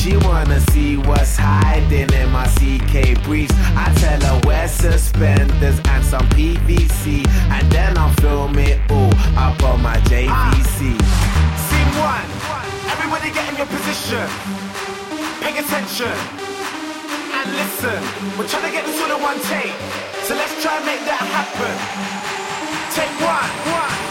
She wanna see what's hiding in my CK briefs. I tell her wear suspenders and some PVC. And then I'll film it all up on my JVC. Scene one. Everybody get in your position. Pay attention. And listen. We're trying to get this all in one take. So let's try and make that happen. Take one. Action.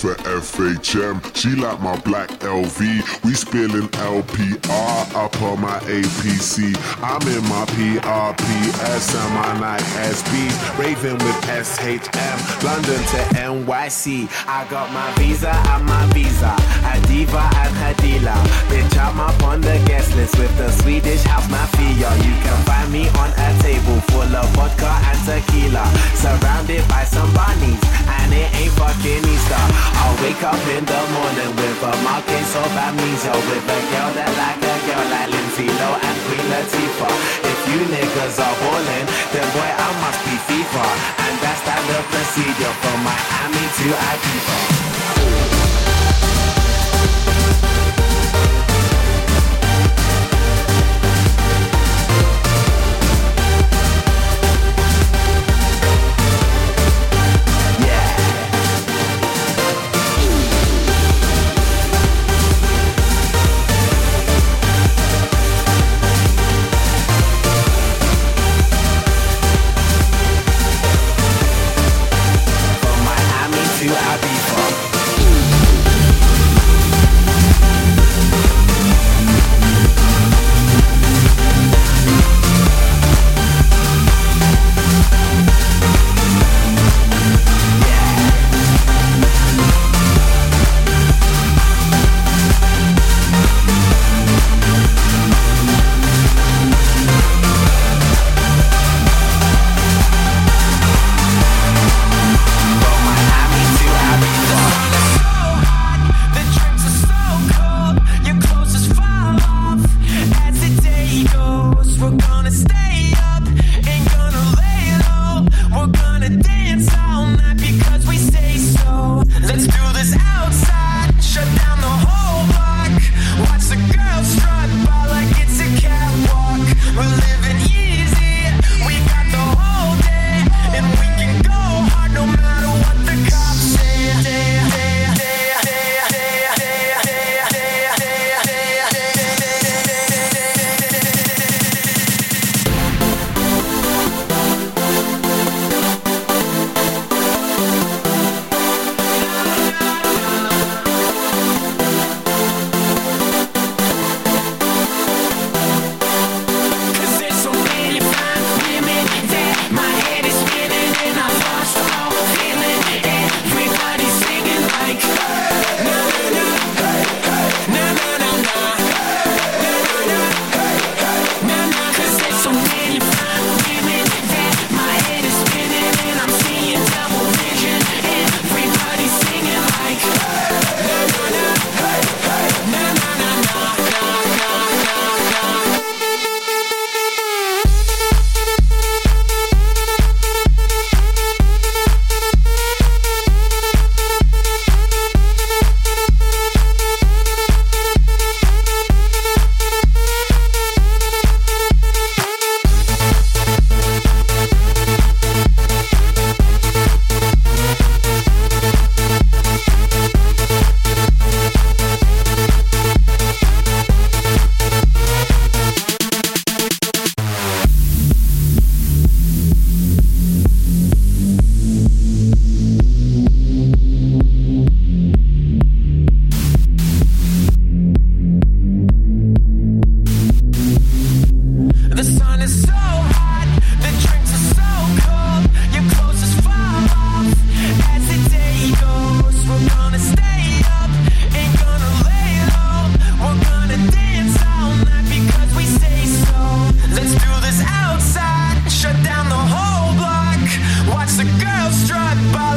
For FHM. She like my black LV. We spilling LPR up on my APC. I'm in my PRPS and my Nike SBs. Raving with SHM. London to NYC. I got my visa and my visa, a diva and her dealer. Bitch, I'm up on the guest list with the Swedish house mafia. You can find me on a table full of vodka and tequila, surrounded by some bunnies, and it ain't fucking Easter. I'll wake up in the morning with a markings of amnesia, with a girl that like a girl like Lindsay Lowe and Queen Latifah. If you niggas are ballin', then boy I must be FIFA, and that's that the procedure from Miami to Ibiza. striped by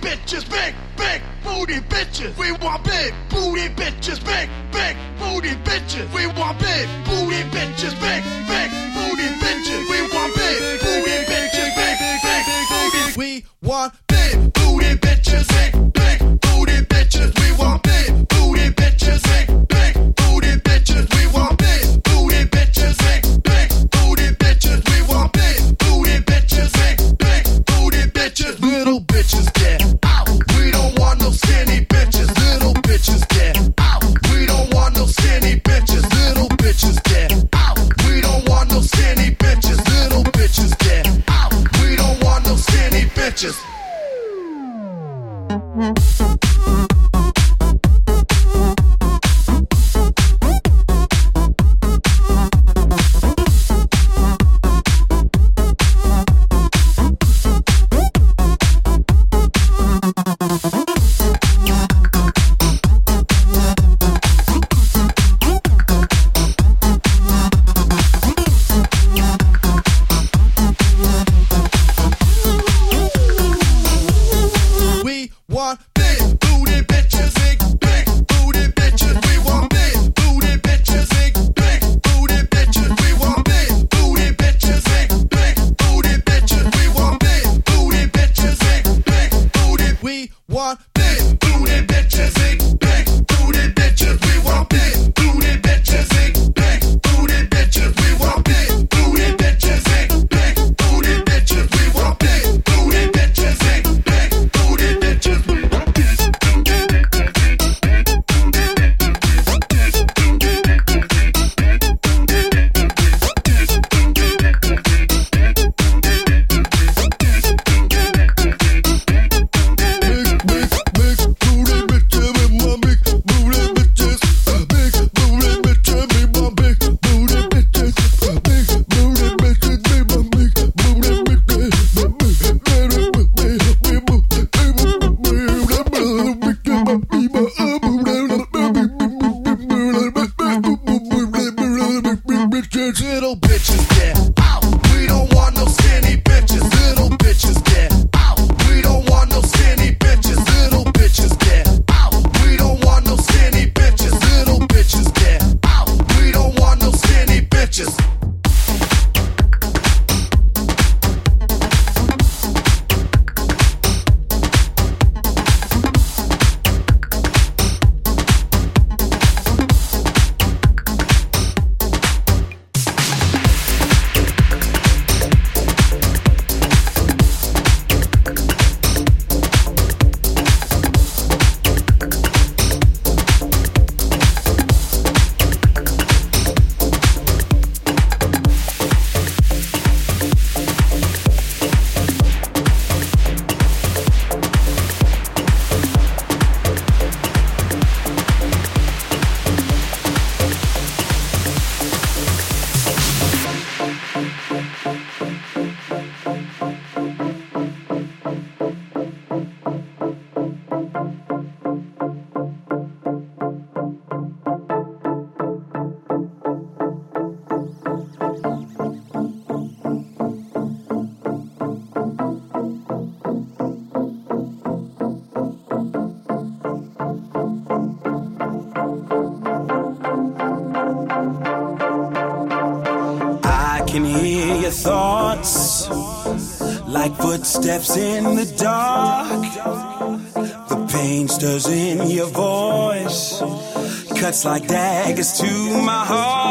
bitches, big, big booty bitches. We want big booty bitches, big, big booty bitches. We want big booty bitches, big, big booty bitches. We want big booty bitches, big, big booty. We want big booty bitches, big, big booty bitches. like footsteps in the dark. The pain stirs in your voice, cuts like daggers to my heart.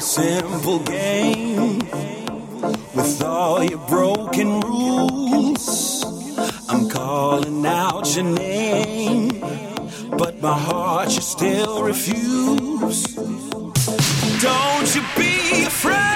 Simple game with all your broken rules. I'm calling out your name, but my heart you still refuse. Don't you be afraid.